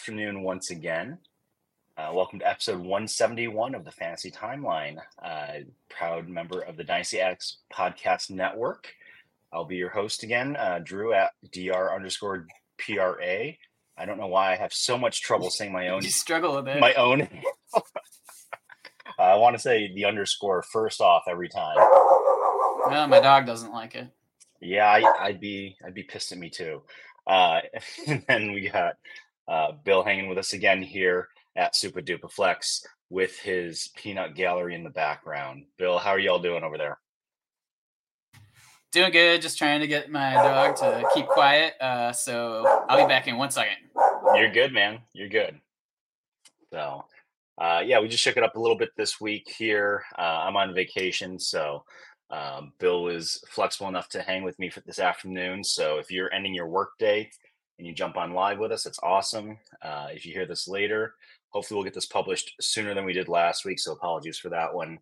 afternoon once again. Uh, welcome to episode 171 of the Fantasy Timeline. Uh, proud member of the Dynasty Addicts Podcast Network. I'll be your host again, uh, Drew at dr underscore pra. I don't know why I have so much trouble saying my own. You struggle with it. My own. I want to say the underscore first off every time. Well, my dog doesn't like it. Yeah, I, would be I'd be pissed at me too. Uh, and then we got uh, Bill hanging with us again here at Super Duper Flex with his peanut gallery in the background. Bill, how are y'all doing over there? Doing good. Just trying to get my dog to keep quiet. Uh, so I'll be back in one second. You're good, man. You're good. So, uh, yeah, we just shook it up a little bit this week here. Uh, I'm on vacation, so um, Bill was flexible enough to hang with me for this afternoon. So if you're ending your workday and you jump on live with us, it's awesome. Uh, if you hear this later, hopefully we'll get this published sooner than we did last week. So apologies for that one.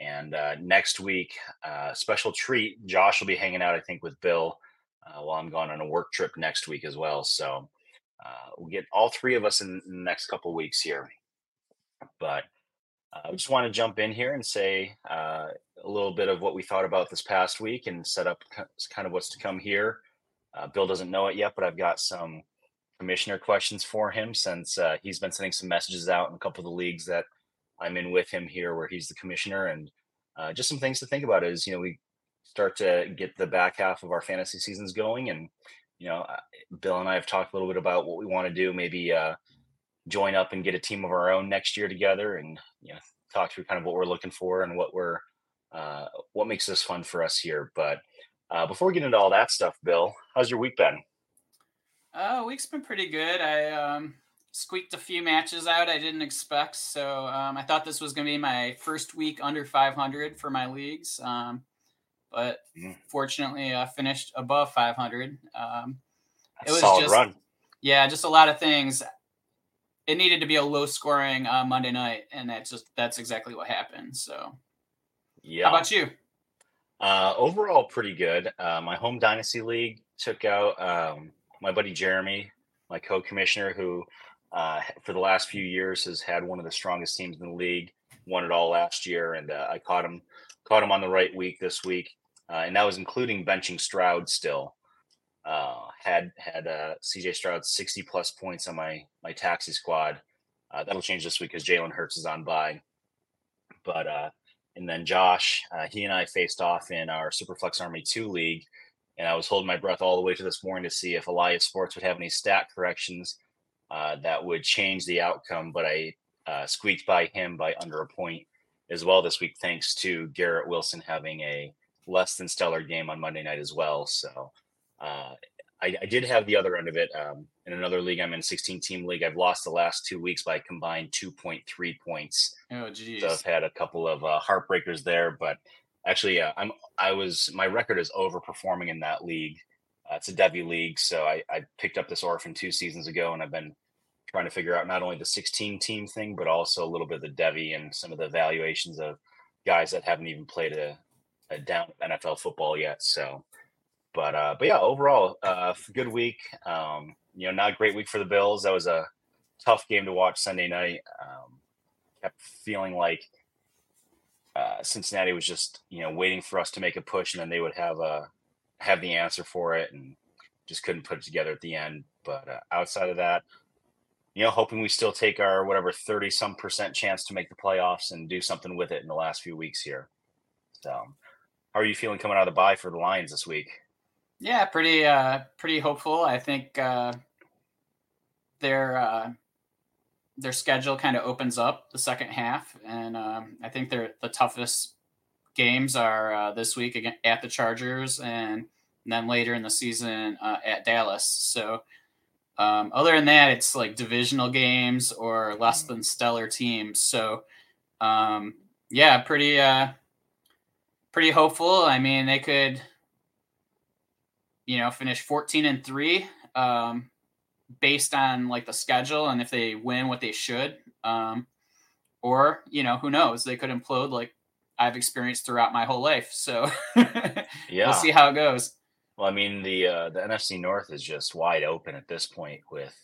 And uh, next week, uh, special treat. Josh will be hanging out, I think, with Bill uh, while I'm gone on a work trip next week as well. So uh, we'll get all three of us in the next couple weeks here. But uh, I just want to jump in here and say uh, a little bit of what we thought about this past week and set up kind of what's to come here. Uh, Bill doesn't know it yet, but I've got some commissioner questions for him since uh, he's been sending some messages out in a couple of the leagues that I'm in with him here, where he's the commissioner, and uh, just some things to think about is you know we start to get the back half of our fantasy seasons going, and you know uh, Bill and I have talked a little bit about what we want to do, maybe join up and get a team of our own next year together, and you know talk through kind of what we're looking for and what we're uh, what makes this fun for us here. But uh, before we get into all that stuff, Bill, how's your week been? Uh, week's been pretty good. I um, squeaked a few matches out I didn't expect, so um, I thought this was going to be my first week under 500 for my leagues. Um, but mm. fortunately, I finished above 500. Um, it was solid just, run. Yeah, just a lot of things. It needed to be a low scoring uh, Monday night, and that's just that's exactly what happened. So yeah. How about you? Uh, overall, pretty good. Uh, my home dynasty league took out um, my buddy Jeremy, my co-commissioner, who uh, for the last few years has had one of the strongest teams in the league. Won it all last year, and uh, I caught him caught him on the right week this week, uh, and that was including benching Stroud still. Uh, had had CJ Stroud sixty plus points on my my taxi squad. that'll change this week because Jalen Hurts is on bye, but and then Josh, uh, he and I faced off in our Superflex Army 2 league. And I was holding my breath all the way to this morning to see if Elias Sports would have any stat corrections uh, that would change the outcome. But I uh, squeaked by him by under a point as well this week, thanks to Garrett Wilson having a less than stellar game on Monday night as well. So uh, I, I, did have the other end of it. Um, in another league, I'm in 16 team league. I've lost the last two weeks by combined 2.3 points. Oh, geez. So I've had a couple of uh, heartbreakers there, but actually, uh, I'm I was my record is overperforming in that league. Uh, it's a Devy league, so I, I picked up this orphan two seasons ago, and I've been trying to figure out not only the 16 team thing, but also a little bit of the Devy and some of the valuations of guys that haven't even played a, a down NFL football yet. So but uh, but yeah, overall, uh, good week. Um, you know, not a great week for the Bills. That was a tough game to watch Sunday night. Um, kept feeling like uh, Cincinnati was just you know waiting for us to make a push, and then they would have a have the answer for it, and just couldn't put it together at the end. But uh, outside of that, you know, hoping we still take our whatever thirty some percent chance to make the playoffs and do something with it in the last few weeks here. So, how are you feeling coming out of the bye for the Lions this week? Yeah, pretty uh pretty hopeful. I think uh their uh their schedule kind of opens up the second half and um I think they're the toughest games are uh, this week at the Chargers and, and then later in the season uh, at Dallas. So um, other than that, it's like divisional games or less than stellar teams. So um, yeah, pretty uh, pretty hopeful. I mean, they could you know, finish 14 and three, um, based on like the schedule and if they win what they should. Um, or, you know, who knows? They could implode like I've experienced throughout my whole life. So yeah, we'll see how it goes. Well, I mean the uh, the NFC North is just wide open at this point with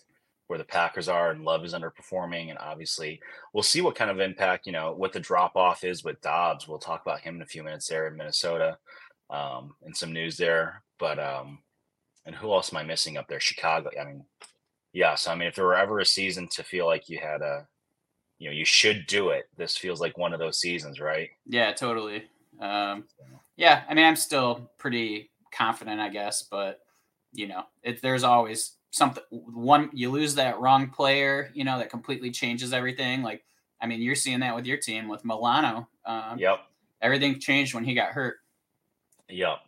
where the Packers are and Love is underperforming, and obviously we'll see what kind of impact you know what the drop off is with Dobbs. We'll talk about him in a few minutes there in Minnesota, um, and some news there. But um, and who else am I missing up there? Chicago. I mean, yeah. So I mean, if there were ever a season to feel like you had a, you know, you should do it. This feels like one of those seasons, right? Yeah, totally. Um, yeah, I mean, I'm still pretty confident, I guess, but you know, it, there's always something. One, you lose that wrong player, you know, that completely changes everything. Like, I mean, you're seeing that with your team with Milano. Um, yep. Everything changed when he got hurt. Yep.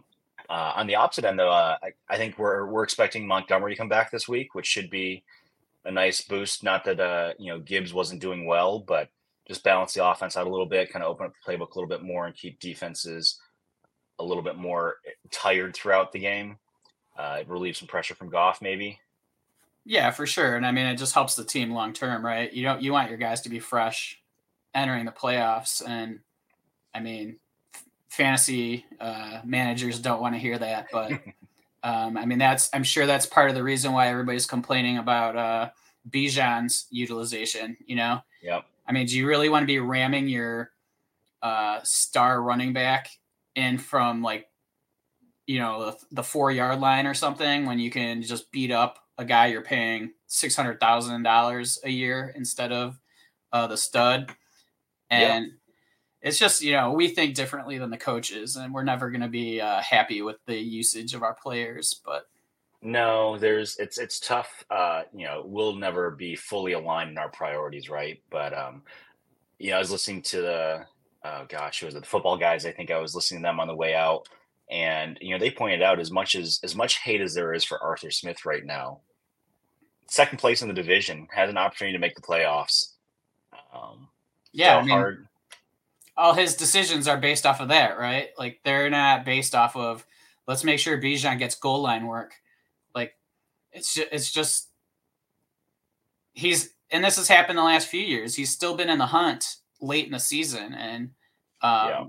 Uh, on the opposite end, though, uh, I, I, think we're we're expecting Montgomery to come back this week, which should be a nice boost. Not that uh, you know Gibbs wasn't doing well, but just balance the offense out a little bit, kind of open up the playbook a little bit more, and keep defenses a little bit more tired throughout the game. Uh, relieve some pressure from Goff, maybe. Yeah, for sure. And I mean, it just helps the team long term, right? You don't you want your guys to be fresh entering the playoffs, and I mean, fantasy uh, managers don't want to hear that, but um, I mean, that's I'm sure that's part of the reason why everybody's complaining about uh, Bijan's utilization. You know. Yep. I mean, do you really want to be ramming your uh, star running back in from like you know the, the four yard line or something when you can just beat up a guy you're paying six hundred thousand dollars a year instead of uh, the stud, and it's just you know we think differently than the coaches, and we're never going to be uh, happy with the usage of our players, but. No, there's it's it's tough. Uh, you know, we'll never be fully aligned in our priorities, right? But um, you know, I was listening to the oh gosh, it was the football guys. I think I was listening to them on the way out, and you know they pointed out as much as as much hate as there is for Arthur Smith right now, second place in the division has an opportunity to make the playoffs. Um, yeah, I mean, hard. All his decisions are based off of that, right? Like they're not based off of let's make sure Bijan gets goal line work. Like it's just, it's just he's and this has happened the last few years. He's still been in the hunt late in the season, and um, yeah,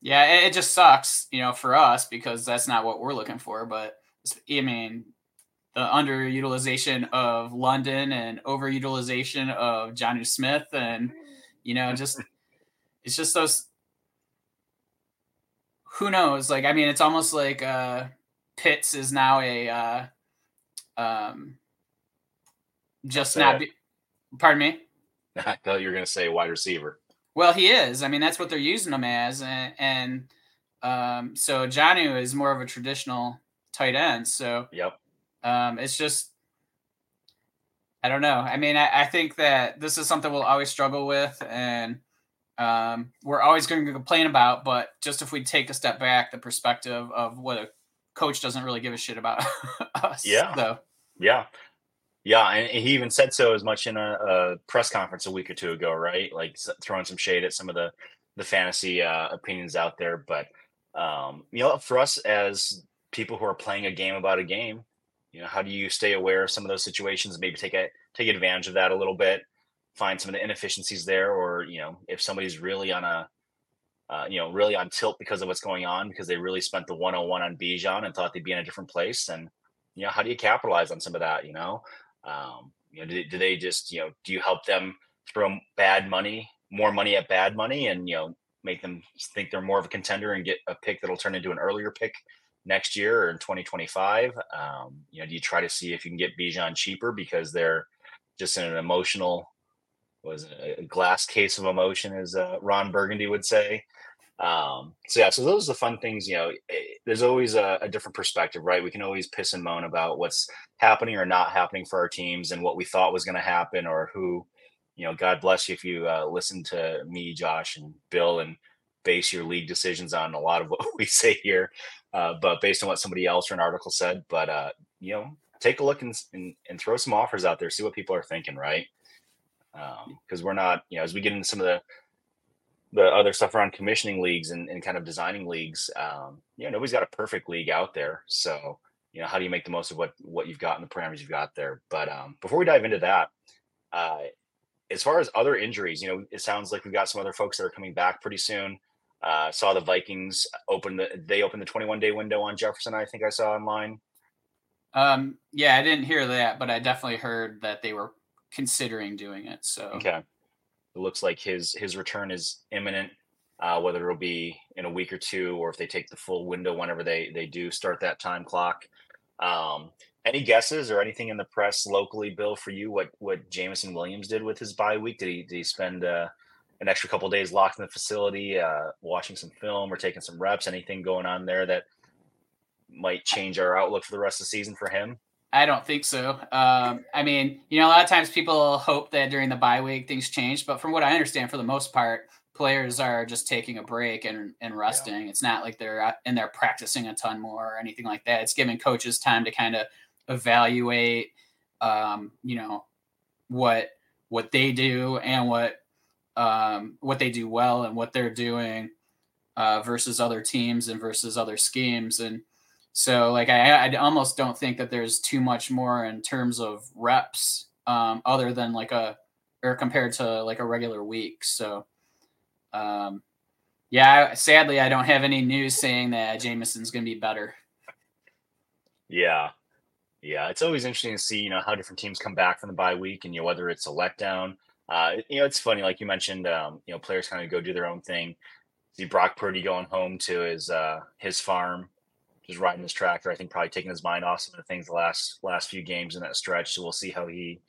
yeah it, it, just sucks, you know, for us because that's not what we're looking for. But I mean, the underutilization of London and overutilization of Jonnu Smith, and you know, just it's just those. Who knows? Like, I mean, it's almost like uh, Pitts is now a uh, um, just not. Be, pardon me. I thought you were going to say wide receiver. Well, he is. I mean, that's what they're using him as, and, and um, so Jonnu is more of a traditional tight end. So yep, um, it's just I don't know. I mean, I, I, think that this is something we'll always struggle with, and um, we're always going to complain about. But just if we take a step back, the perspective of what a coach doesn't really give a shit about us. Yeah. So. Yeah. Yeah, and he even said so as much in a, a, press conference a week or two ago, right? Like throwing some shade at some of the the fantasy uh, opinions out there. But um, you know, for us as people who are playing a game about a game, you know, how do you stay aware of some of those situations? Maybe take a take advantage of that a little bit, find some of the inefficiencies there, or you know, if somebody's really on a uh, you know, really on tilt because of what's going on, because they really spent the 101 on Bijan and thought they'd be in a different place. And, you know, how do you capitalize on some of that? You know, um, you know, do, do they just, you know, do you help them throw bad money, more money at bad money, and you know, make them think they're more of a contender and get a pick that'll turn into an earlier pick next year or in 2025? Um, you know, do you try to see if you can get Bijan cheaper because they're just in an emotional, was a glass case of emotion, as uh, Ron Burgundy would say. Um, so yeah, so those are the fun things. You know, it, eh, there's always a, a, different perspective, right? We can always piss and moan about what's happening or not happening for our teams and what we thought was going to happen or who, you know, God bless you if you uh, listen to me, Josh, and Bill, and base your league decisions on a lot of what we say here, uh, but based on what somebody else or an article said. But uh, you know, take a look and, and, and throw some offers out there, see what people are thinking, right? Because um, we're not, you know, as we get into some of the the other stuff around commissioning leagues and, and kind of designing leagues, um, you know, nobody's got a perfect league out there. So, you know, how do you make the most of what what you've got and the parameters you've got there? But um, before we dive into that, uh, as far as other injuries, you know, it sounds like we've got some other folks that are coming back pretty soon. Uh, saw the Vikings open the they opened the 21 day window on Jefferson. I think I saw online. Um, yeah, I didn't hear that, but I definitely heard that they were considering doing it. So okay, it looks like his his return is imminent. Uh, whether it'll be in a week or two, or if they take the full window whenever they they do start that time clock. Um, any guesses or anything in the press locally, Bill, for you? What what Jameson Williams did with his bye week? Did he did he spend uh, an extra couple days locked in the facility, uh, watching some film or taking some reps? Anything going on there that might change our outlook for the rest of the season for him? I don't think so. Um, I mean, you know, a lot of times people hope that during the bye week things change, but from what I understand, for the most part, players are just taking a break and, and resting. Yeah. It's not like they're in there practicing a ton more or anything like that. It's giving coaches time to kind of evaluate, um, you know, what what they do and what um, what they do well and what they're doing uh, versus other teams and versus other schemes. And so, like, I, I almost don't think that there's too much more in terms of reps um, other than like a or compared to like a regular week. So, um, yeah, sadly, I don't have any news saying that Jameson's going to be better. Yeah, yeah, it's always interesting to see you know how different teams come back from the bye week, and you know whether it's a letdown uh, you know, it's funny, like you mentioned, um, you know, players kind of go do their own thing. See Brock Purdy going home to his uh, his farm, just riding his tractor. I think probably taking his mind off some of the things the last last few games in that stretch. So we'll see how he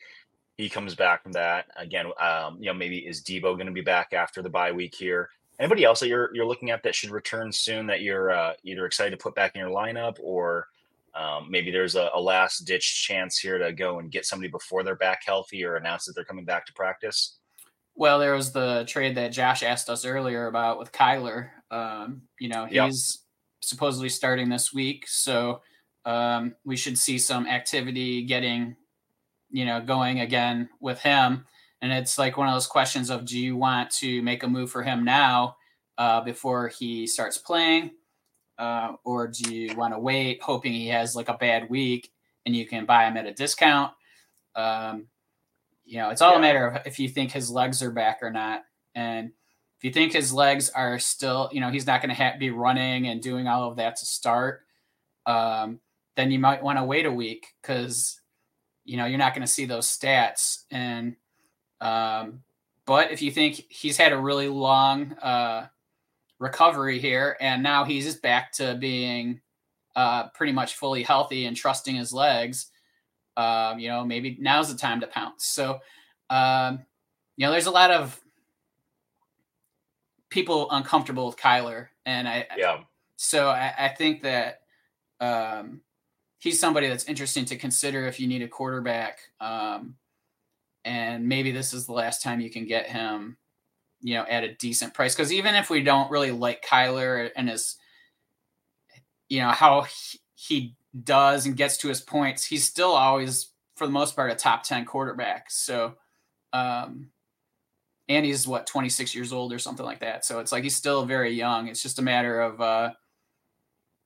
he comes back from that. Again, um, you know, maybe is Deebo going to be back after the bye week here? Anybody else that you're you're looking at that should return soon that you're uh, either excited to put back in your lineup or um, maybe there's a, a last ditch chance here to go and get somebody before they're back healthy or announce that they're coming back to practice. Well, there was the trade that Josh asked us earlier about with Kyler. Um, you know, he's. Supposedly starting this week, so um, we should see some activity getting, you know, going again with him. And it's like one of those questions of, do you want to make a move for him now uh, before he starts playing? uh, or do you want to wait, hoping he has like a bad week and you can buy him at a discount? Um, you know, it's all yeah. a matter of if you think his legs are back or not. And you think his legs are still, you know, he's not going to ha- be running and doing all of that to start, um, then you might want to wait a week because, you know, you're not going to see those stats. And, um, but if you think he's had a really long, uh, recovery here, and now he's just back to being uh, pretty much fully healthy and trusting his legs. Um, you know, maybe now's the time to pounce. So, um, you know, there's a lot of people uncomfortable with Kyler, and I yeah. So I, I think that um, he's somebody that's interesting to consider if you need a quarterback. Um, and maybe this is the last time you can get him you know, at a decent price. Because even if we don't really like Kyler and his, you know, how he does and gets to his points, he's still always, for the most part, a top 10 quarterback. So, um, and he's what 26 years old or something like that. So it's like he's still very young. It's just a matter of, uh,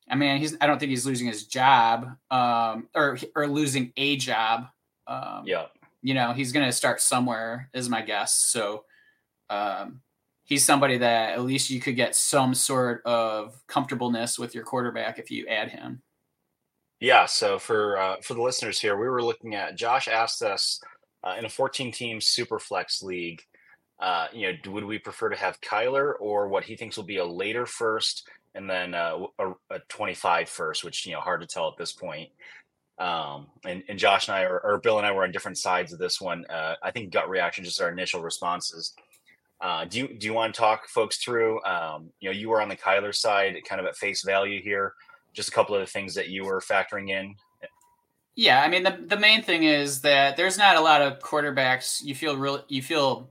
I mean, he's I don't think he's losing his job um, or or losing a job. Um, yeah, you know, he's going to start somewhere, is my guess. So um, he's somebody that at least you could get some sort of comfortableness with your quarterback if you add him. Yeah. So for uh, for the listeners here, we were looking at Josh asked us uh, in a 14 team super flex league. Uh, you know, would we prefer to have Kyler or what he thinks will be a later first and then uh, a, a 25 first, which you know hard to tell at this point. Um, and, and Josh and I, or, or Bill and I, were on different sides of this one. Uh, I think gut reaction, just our initial responses. Uh, do you do you want to talk folks through? Um, you know, you were on the Kyler side, kind of at face value here. Just a couple of the things that you were factoring in. Yeah, I mean the the main thing is that there's not a lot of quarterbacks you feel real you feel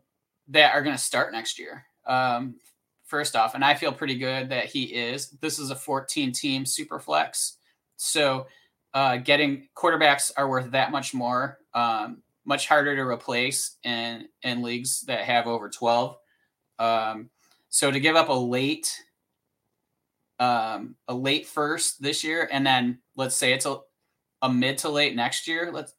that are going to start next year. Um, first off, and I feel pretty good that he is. This is a 14 team super flex, so uh, getting quarterbacks are worth that much more. Um, much harder to replace in in leagues that have over 12. Um, so to give up a late um, a late first this year, and then let's say it's a, a mid to late next year. Let's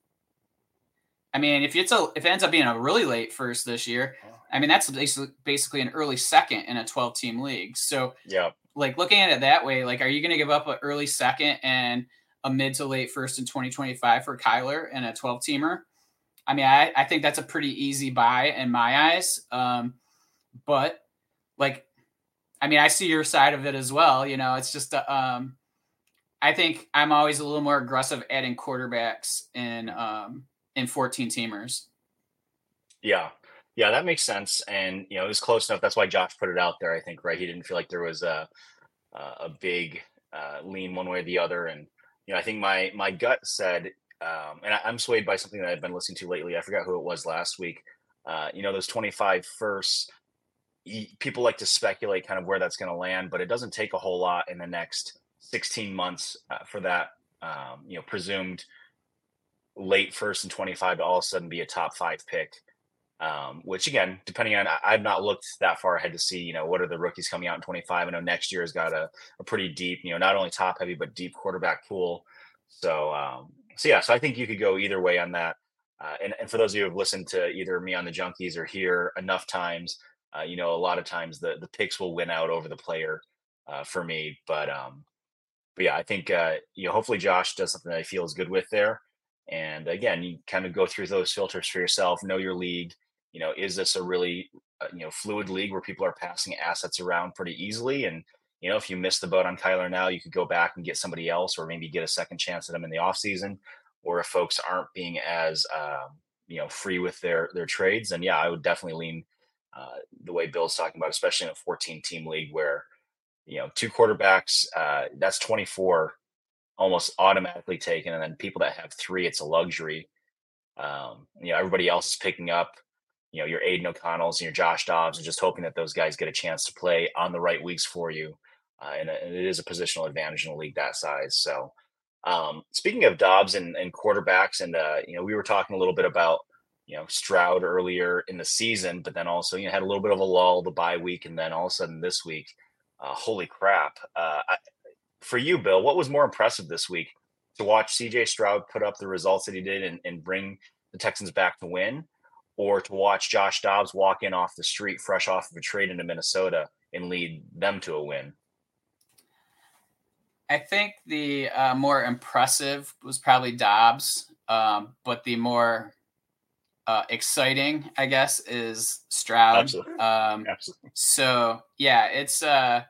I mean, if it's a if it ends up being a really late first this year, I mean that's basically basically an early second in a 12 team league. So yeah, like looking at it that way, like are you going to give up an early second and a mid to late first in 2025 for Kyler and a 12 teamer? I mean, I, I think that's a pretty easy buy in my eyes. Um, but like, I mean, I see your side of it as well. You know, it's just, uh, um, I think I'm always a little more aggressive adding quarterbacks in, um, in 14 teamers. Yeah. Yeah, that makes sense. And, you know, it was close enough. That's why Josh put it out there, I think, right? He didn't feel like there was a, a big uh, lean one way or the other. And, you know, I think my, my gut said um, and I, am swayed by something that I've been listening to lately. I forgot who it was last week. Uh, you know, those 25 firsts, people like to speculate kind of where that's going to land, but it doesn't take a whole lot in the next 16 months uh, for that, um, you know, presumed late first and 25 to all of a sudden be a top five pick. Um, which again, depending on, I, have not looked that far ahead to see, you know, what are the rookies coming out in 25. I know next year has got a, a pretty deep, you know, not only top heavy, but deep quarterback pool. So, um, so yeah, so I think you could go either way on that. Uh, and, and for those of you who have listened to either me on the junkies or here enough times, uh, you know, a lot of times the the picks will win out over the player uh, for me. But um, but yeah, I think uh, you know, hopefully Josh does something that he feels good with there. And again, you kind of go through those filters for yourself, know your league. You know, is this a really uh, you know fluid league where people are passing assets around pretty easily? And you know, if you miss the boat on Kyler now, you could go back and get somebody else, or maybe get a second chance at him in the offseason. Or if folks aren't being as um, you know free with their their trades, then yeah, I would definitely lean uh, the way Bill's talking about, especially in a 14 team league where you know two quarterbacks, uh, that's 24 almost automatically taken, and then people that have three, it's a luxury. Um, you know, everybody else is picking up you know your Aidan O'Connells and your Josh Dobbs, and just hoping that those guys get a chance to play on the right weeks for you uh, and, and, it is a positional advantage in a league that size. So, um, speaking of Dobbs and, and quarterbacks, and uh, you know, we were talking a little bit about you know Stroud earlier in the season, but then also you know had a little bit of a lull, the bye week, and then all of a sudden this week, uh, holy crap! Uh, I, for you, Bill, what was more impressive this week to watch C.J. Stroud put up the results that he did and, and bring the Texans back to win, or to watch Josh Dobbs walk in off the street fresh off of a trade into Minnesota and lead them to a win? I think the uh, more impressive was probably Dobbs, um, but the more uh, exciting, I guess, is Stroud. Absolutely. Um, Absolutely. So yeah, it's uh,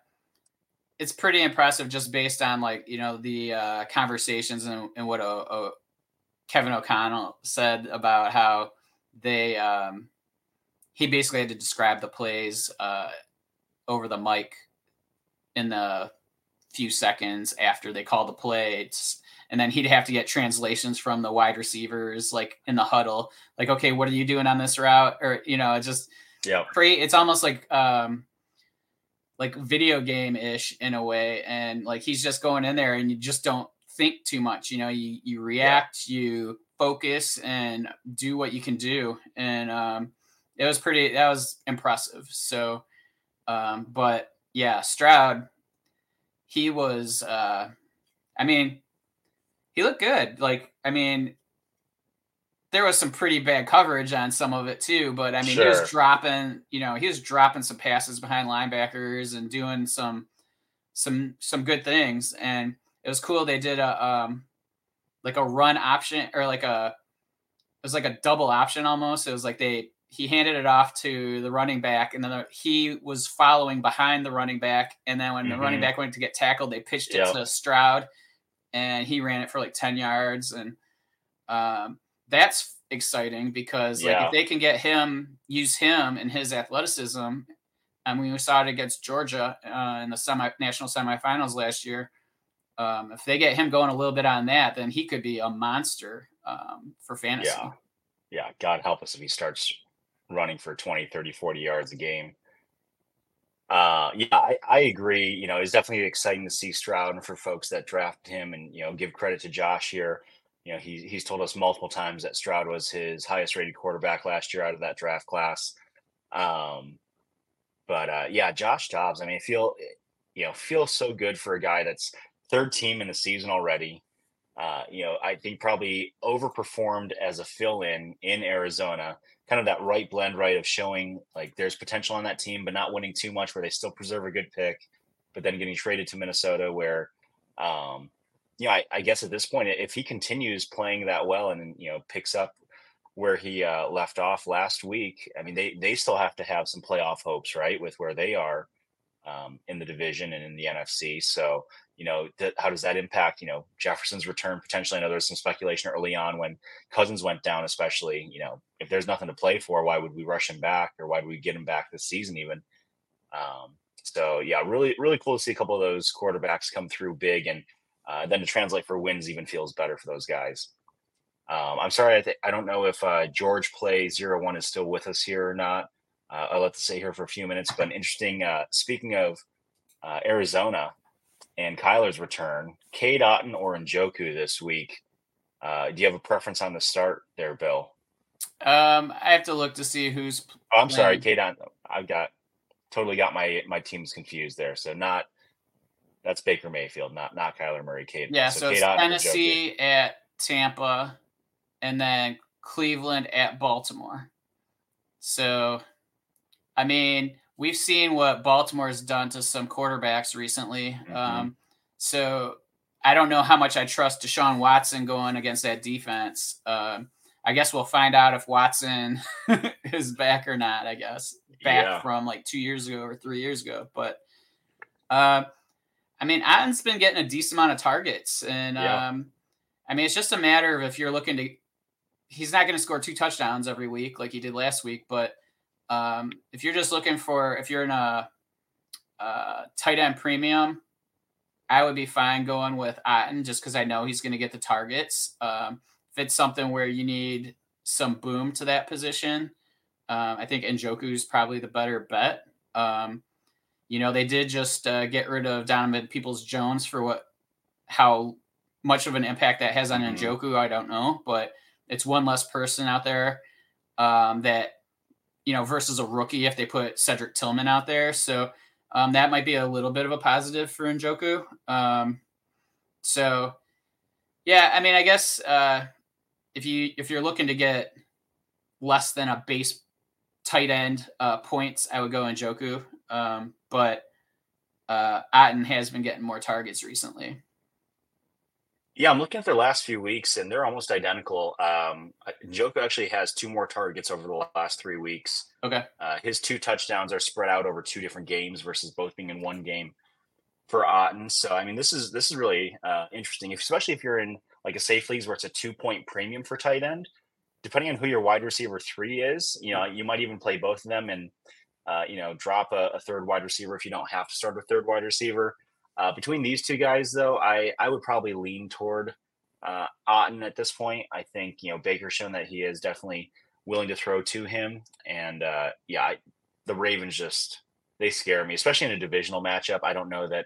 it's pretty impressive just based on like you know the uh, conversations and, and what o- o- Kevin O'Connell said about how they um, he basically had to describe the plays uh, over the mic in the few seconds after they call the play. And then he'd have to get translations from the wide receivers, like in the huddle, like, okay, what are you doing on this route? Or, you know, it's just, yeah, free. it's almost like, um, like video game ish in a way. And like, he's just going in there and you just don't think too much, you know, you, you react, yeah. you focus and do what you can do. And, um, it was pretty, that was impressive. So, um, but yeah, Stroud, he was uh I mean, he looked good. Like, I mean, there was some pretty bad coverage on some of it too, but I mean, sure. he was dropping, you know, he was dropping some passes behind linebackers and doing some some some good things and it was cool they did a um like a run option or like a it was like a double option almost. It was like they he handed it off to the running back, and then he was following behind the running back. And then when mm-hmm. the running mm-hmm. back went to get tackled, they pitched it to Stroud, and he ran it for like ten yards, and um, that's exciting because like yeah. if they can get him, use him and his athleticism, and we saw it against Georgia uh, in the semi national semifinals last year. Um, if they get him going a little bit on that, then he could be a monster um, for fantasy. Yeah. Yeah, God help us if he starts running for 20, 30, 40 yards a game. Uh, yeah, I, I agree. You know, it's definitely exciting to see Stroud and for folks that draft him and, you know, give credit to Josh here. You know, he, he's told us multiple times that Stroud was his highest rated quarterback last year out of that draft class. Um, but uh, yeah, Josh Dobbs, I mean, feel, you know, feels so good for a guy that's third team in the season already. uh, you know, I think probably overperformed as a fill-in in Arizona. Kind of that right blend, right, of showing like there's potential on that team, but not winning too much, where they still preserve a good pick, but then getting traded to Minnesota, where, um, you know, I, I guess at this point, if he continues playing that well and you know picks up where he uh, left off last week, I mean, they they still have to have some playoff hopes, right, with where they are um, in the division and in the NFC. So, you know, th- how does that impact, you know, Jefferson's return potentially? I know there's some speculation early on when Cousins went down, especially, you know, if there's nothing to play for, why would we rush him back or why would we get him back this season even? Um, so yeah, really, really cool to see a couple of those quarterbacks come through big and uh, then to translate for wins even feels better for those guys. Um, I'm sorry, I, th- I don't know if uh, George Play Zero One is still with us here or not. Uh, I'll let this stay here for a few minutes. But interesting. Uh, speaking of uh, Arizona and Kyler's return, Cade Otton or Njoku this week. Uh, do you have a preference on the start there, Bill? Um, I have to look to see who's. Oh, I'm sorry, Cade Otton. I've got totally got my my teams confused there. So not that's Baker Mayfield, not not Kyler Murray. Cade. Yeah, so, so it's Tennessee at Tampa, and then Cleveland at Baltimore. So I mean, we've seen what Baltimore has done to some quarterbacks recently. Mm-hmm. Um, so I don't know how much I trust Deshaun Watson going against that defense. Um, I guess we'll find out if Watson is back or not. I guess back yeah. from like two years ago or three years ago. But uh, I mean, Otton's been getting a decent amount of targets, and yeah. um, I mean, it's just a matter of if you're looking to. He's not going to score two touchdowns every week like he did last week, but um, if you're just looking for, if you're in a, a tight end premium, I would be fine going with Otton just because I know he's going to get the targets. Um, if it's something where you need some boom to that position, um, I think Njoku is probably the better bet. Um, you know, they did just uh, get rid of Donovan Peoples Jones for what, how much of an impact that has on mm-hmm. Njoku, I don't know, but it's one less person out there um, that you know, versus a rookie if they put Cedric Tillman out there. So um, that might be a little bit of a positive for Njoku. Um, so yeah, I mean, I guess uh, if you if you're looking to get less than a base tight end uh, points, I would go Njoku. Um, but uh, has been getting more targets recently. Yeah, I'm looking at their last few weeks, and they're almost identical. Um, Njoku actually has two more targets over the last three weeks. Okay. Uh, his two touchdowns are spread out over two different games versus both being in one game for Otton. So, I mean, this is this is really uh, interesting, especially if you're in like a safe leagues where it's a two point premium for tight end. Depending on who your wide receiver three is, you know, you might even play both of them and uh, you know drop a, a third wide receiver if you don't have to start a third wide receiver. Uh, between these two guys, though, I I would probably lean toward uh, Otton at this point. I think you know Baker's shown that he is definitely willing to throw to him, and uh, yeah, I, the Ravens just they scare me, especially in a divisional matchup. I don't know that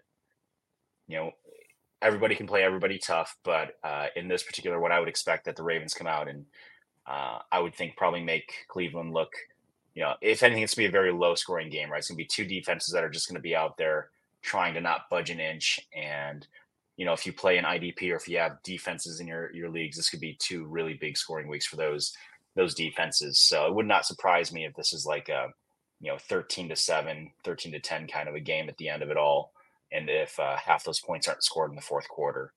you know everybody can play everybody tough, but uh, in this particular one, I would expect that the Ravens come out and uh, I would think probably make Cleveland look. You know, if anything, it's gonna be a very low scoring game, right? It's gonna be two defenses that are just gonna be out there trying to not budge an inch. And you know, if you play an IDP or if you have defenses in your your leagues, this could be two really big scoring weeks for those those defenses. So it would not surprise me if this is like a you know 13 to 7 13 to 10 kind of a game at the end of it all and if uh, half those points aren't scored in the fourth quarter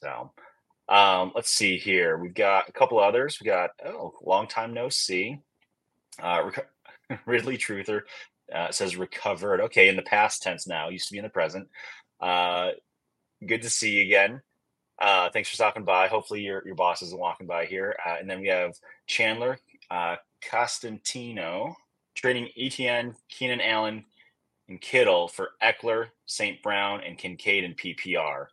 so um, let's see here we've got a couple others we got oh long time no see uh, ridley truther uh, says recovered. Okay, in the past tense now. Used to be in the present. Uh, good to see you again. Uh, thanks for stopping by. Hopefully your your boss isn't walking by here. Uh, and then we have Chandler uh, Costantino trading ETN, Keenan Allen, and Kittle for Ekeler, St. Brown, and Kincaid and PPR.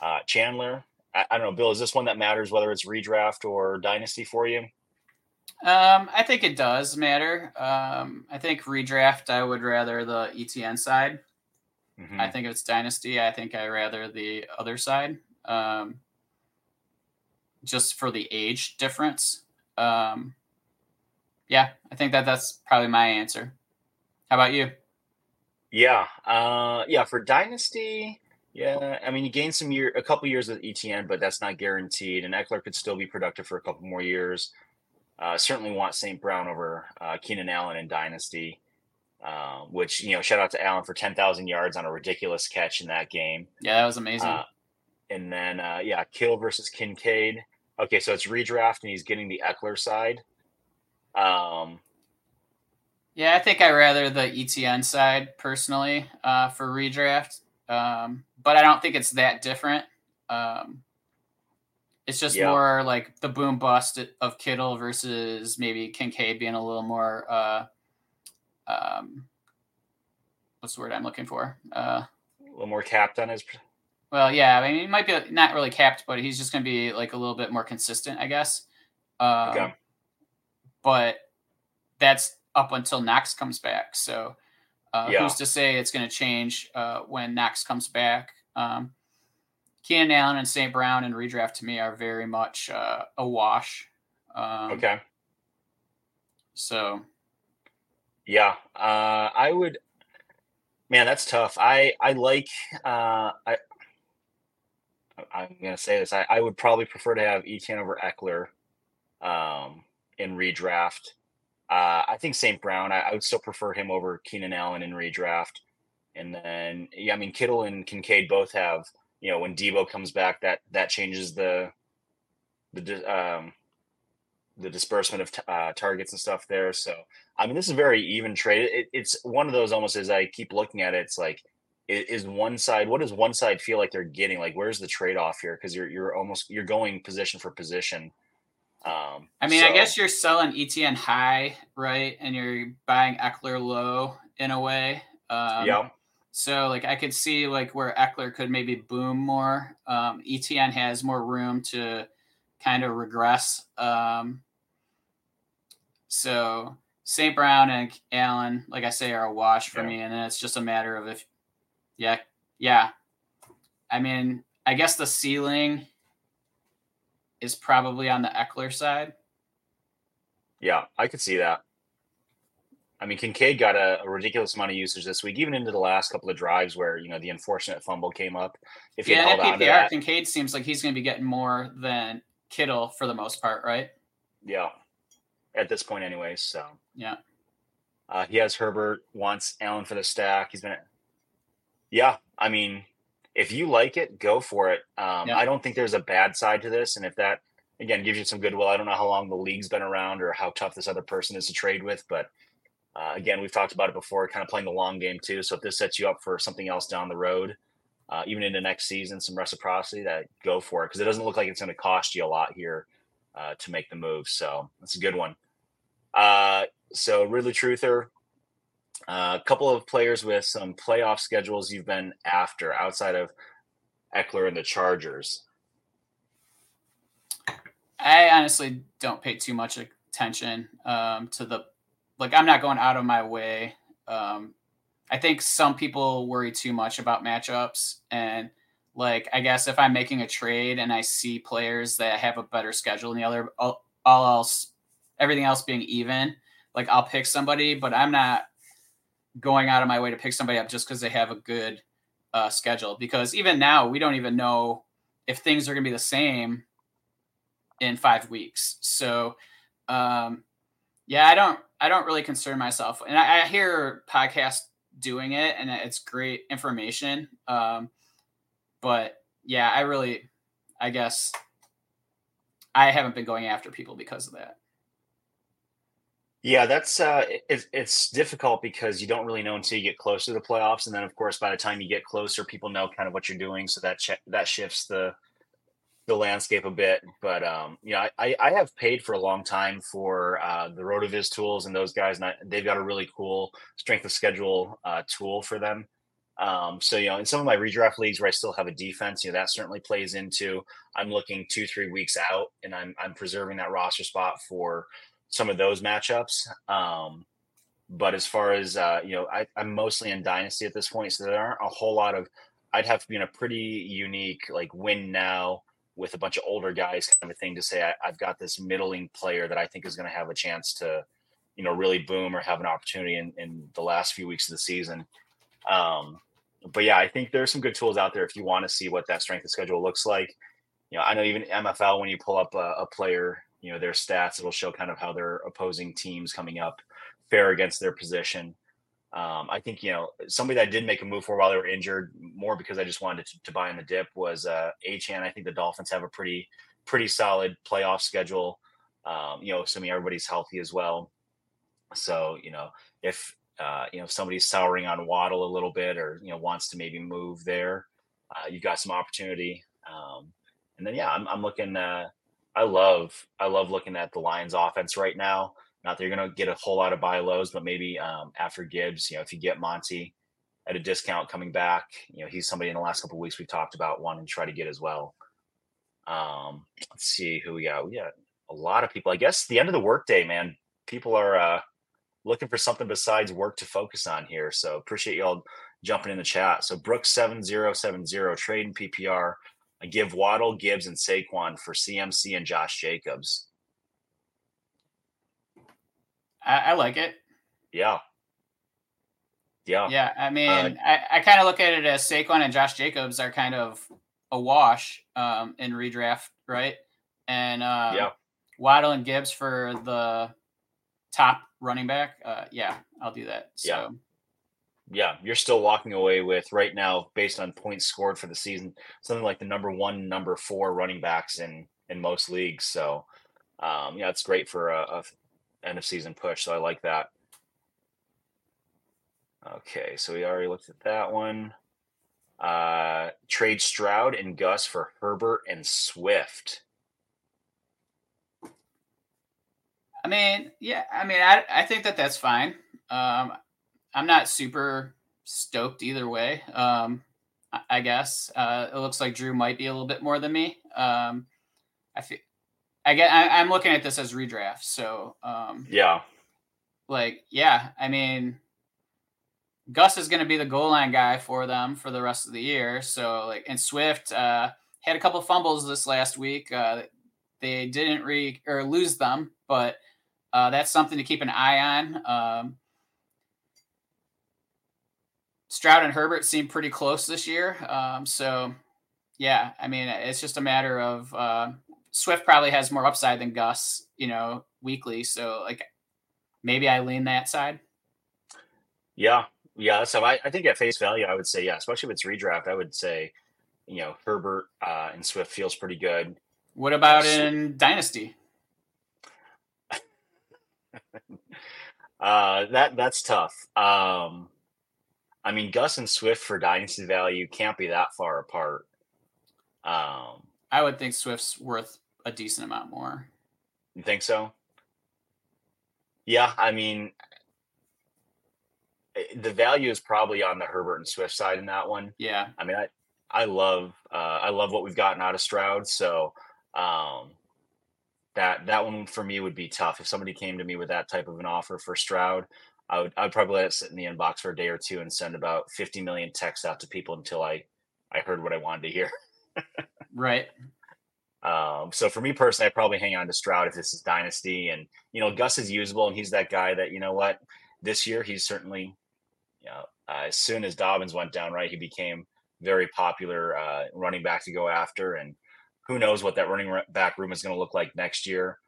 Uh, Chandler, I, I don't know, Bill. Is this one that matters whether it's redraft or dynasty for you? Um, I think it does matter. Um, I think redraft, I would rather the ETN side. Mm-hmm. I think if it's dynasty, I think I rather the other side. Um, just for the age difference. Um, yeah, I think that that's probably my answer. How about you? Yeah, uh, yeah. For dynasty, Yeah, I mean, you gain some year, a couple years with ETN, but that's not guaranteed. And Ekeler could still be productive for a couple more years. Uh, certainly want St. Brown over uh, Keenan Allen in Dynasty, uh, which you know, shout out to Allen for ten thousand yards on a ridiculous catch in that game. Yeah, that was amazing. Uh, and then uh, yeah, Kittle versus Kincaid. Okay, so it's redraft, and he's getting the Ekeler side. Um, yeah, I think I rather the ETN side personally uh, for redraft, um, but I don't think it's that different. Um, it's just yeah. more like the boom bust of Kittle versus maybe Kincaid being a little more. Uh, um, what's the word I'm looking for? Uh, a little more capped on his. Well, yeah, I mean, he might be not really capped, but he's just going to be like a little bit more consistent, I guess. Um, okay. But that's up until Knox comes back. So uh, yeah. who's to say it's going to change uh, when Knox comes back? Um, Keenan Allen and St. Brown and redraft to me are very much uh, a wash. Um, okay. So. Yeah, uh, I would. Man, that's tough. I I like. Uh, I I'm gonna say this. I, I would probably prefer to have Etienne over Ekeler, um, in redraft. Uh, I think St. Brown, I, I, would still prefer him over Keenan Allen in redraft. And then, yeah, I mean, Kittle and Kincaid both have, you know, when Deebo comes back, that that changes the the um, the disbursement of t- uh, targets and stuff there. So, I mean, this is very even trade. It, it's one of those almost as I keep looking at it, it's like, is one side what does one side feel like they're getting like where's the trade-off here because you're you're almost you're going position for position um, I mean, so, I guess you're selling ETN high, right? And you're buying Ekeler low in a way. Um, yeah. So, like, I could see like where Ekeler could maybe boom more. Um, ETN has more room to kind of regress. Um, so, St. Brown and Allen, like I say, are a wash for yeah. me, and then it's just a matter of if, yeah, yeah. I mean, I guess the ceiling is probably on the Ekeler side. Yeah, I could see that. I mean, Kincaid got a, a, ridiculous amount of usage this week, even into the last couple of drives where you know the unfortunate fumble came up. If yeah, held PPR, that, Kincaid seems like he's going to be getting more than Kittle for the most part, right? Yeah, at this point, anyways. So yeah, uh, he has Herbert, wants Allen for the stack. He's been, yeah. I mean, if you like it, go for it. Um, yeah. I don't think there's a bad side to this, and if that again gives you some goodwill, I don't know how long the league's been around or how tough this other person is to trade with, but uh, again, we've talked about it before, kind of playing the long game too. So if this sets you up for something else down the road, uh, even into next season, some reciprocity, that go for it because it doesn't look like it's going to cost you a lot here uh, to make the move. So that's a good one. Uh, so Ridley Truther, uh, a couple of players with some playoff schedules you've been after outside of Ekeler and the Chargers. I honestly don't pay too much attention um, to the like. I'm not going out of my way. Um, I think some people worry too much about matchups, and like I guess if I'm making a trade and I see players that have a better schedule than the other, all, all else, everything else being even, like I'll pick somebody, but I'm not going out of my way to pick somebody up just because they have a good uh, schedule. Because even now, we don't even know if things are going to be the same in five weeks. So, um, yeah, I don't, I don't really concern myself, and I, I hear podcasts doing it, and it's great information. Um, but yeah, I really, I guess, I haven't been going after people because of that. Yeah, that's uh, it, it's difficult because you don't really know until you get close to the playoffs, and then of course by the time you get closer, people know kind of what you're doing, so that that shifts the the landscape a bit. But um, you know, I, I have paid for a long time for uh, the Rotoviz tools and those guys, and I, they've got a really cool strength of schedule uh, tool for them. Um, so you know, in some of my redraft leagues where I still have a defense, you know, that certainly plays into. I'm looking two three weeks out, and I'm I'm preserving that roster spot for some of those matchups. Um, but as far as uh, you know, I, I'm mostly in dynasty at this point, so there aren't a whole lot of. I'd have to be in a pretty unique like win now with a bunch of older guys kind of a thing to say I, have got this middling player that I think is going to have a chance to, you know, really boom or have an opportunity in, in the last few weeks of the season. Um, but yeah, I think there's some good tools out there if you want to see what that strength of schedule looks like. You know, I know even MFL when you pull up a, a player, you know, their stats, it'll show kind of how their opposing teams coming up fare against their position. Um, I think you know somebody that did make a move for while they were injured, more because I just wanted to, to buy in the dip was uh, Achane. I think the Dolphins have a pretty pretty solid playoff schedule. Um, you know, assuming everybody's healthy as well. So you know, if uh, you know somebody's souring on Waddle a little bit, or you know wants to maybe move there, uh, you got some opportunity. Um, and then yeah, I'm, I'm looking. Uh, I love I love looking at the Lions offense right now. Not that you're going to get a whole lot of buy lows, but maybe um, after Gibbs, you know, if you get Monty at a discount coming back, you know, he's somebody in the last couple weeks we've talked about wanting to try to get as well. Um, let's see who we got. We got a lot of people. I guess the end of the workday, man. People are uh, looking for something besides work to focus on here. So appreciate y'all jumping in the chat. So Brooks seven zero seven zero trade in PPR. I give Waddle, Gibbs, and Saquon for CMC and Josh Jacobs. I, I like it. Yeah. Yeah. Yeah. I mean, uh, I, I kind of look at it as Saquon and Josh Jacobs are kind of a wash um, in redraft, right? And uh, yeah. Waddle and Gibbs for the top running back. Uh, yeah, I'll do that. So. Yeah. Yeah, you're still walking away with right now, based on points scored for the season, something like the number one, number four running backs in in most leagues. So, um, yeah, it's great for a, a end of season push. So I like that. Okay, so we already looked at that one. Uh, trade Stroud and Gus for Herbert and Swift. I mean, yeah, I mean, I, I think that that's fine. Um, I'm not super stoked either way. Um, I, I guess uh, it looks like Drew might be a little bit more than me. Um, I feel I get I, am looking at this as redraft. So um, yeah, like yeah, I mean, Gus is going to be the goal line guy for them for the rest of the year. So like, and Swift uh, had a couple fumbles this last week. Uh, they didn't re or lose them, but uh, that's something to keep an eye on. Um, Stroud and Herbert seem pretty close this year. Um, so yeah, I mean, it's just a matter of uh, Swift probably has more upside than Gus, you know, weekly. So like maybe I lean that side. Yeah. Yeah. So I, I think at face value, I would say, yeah, especially if it's redraft, I would say, you know, Herbert uh, and Swift feels pretty good. What about in Dynasty? uh, that that's tough. Um, I mean, Gus and Swift for Dynasty value can't be that far apart. Um, I would think Swift's worth a decent amount more. You think so? Yeah, I mean, eh, the value is probably on the Herbert and Swift side in that one. Yeah, I mean, I I love uh, I love what we've gotten out of Stroud, so um, that that one for me would be tough. If somebody came to me with that type of an offer for Stroud, I would I'd probably let it sit in the inbox for a day or two and send about fifty million texts out to people until I I heard what I wanted to hear. right. Um, so for me personally, I probably hang on to Stroud if this is dynasty. And you know, Gus is usable, and he's that guy that you know what this year he's certainly, you know, uh, as soon as Dobbins went down, right, he became very popular uh, running back to go after, and who knows what that running back room is going to look like next year.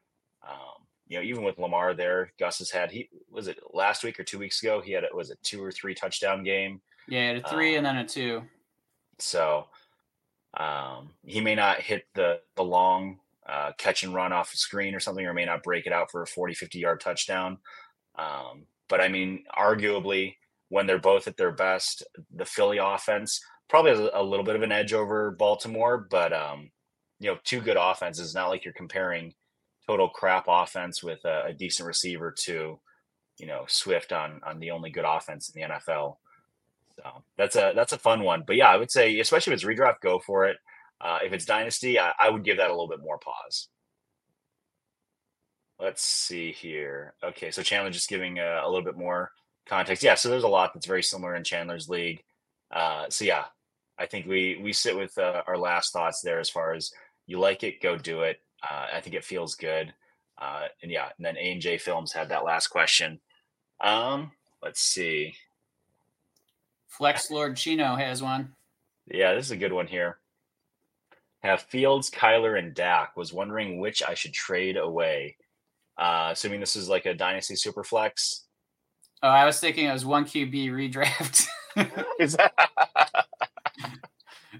Um, you know, even with Lamar there, Gus has had he was it last week or two weeks ago he had it was a two or three touchdown game. Yeah, a three um, and then a two. So um, he may not hit the the long uh, catch and run off screen or something, or may not break it out for a 40, 50 yard touchdown. Um, but I mean, arguably, when they're both at their best, the Philly offense probably has a little bit of an edge over Baltimore, but um, you know, two good offenses. Not like you're comparing total crap offense with a, a decent receiver to, you know, Swift on on the only good offense in the NFL. So that's a that's a fun one. But yeah, I would say, especially if it's redraft, go for it. Uh, if it's dynasty, I, I would give that a little bit more pause. Let's see here. Okay, so Chandler just giving a, a, little bit more context. Yeah, so there's a lot that's very similar in Chandler's league. Uh, so yeah, I think we we sit with uh, our last thoughts there as far as you like it, go do it. Uh, I think it feels good. Uh, and yeah, and then A and J Films had that last question. Um, let's see. Flex Lord Chino has one. Yeah, this is a good one here. Have Fields, Kyler, and Dak. Was wondering which I should trade away. Uh, assuming this is like a dynasty super flex. Oh, I was thinking it was one QB redraft. Is that?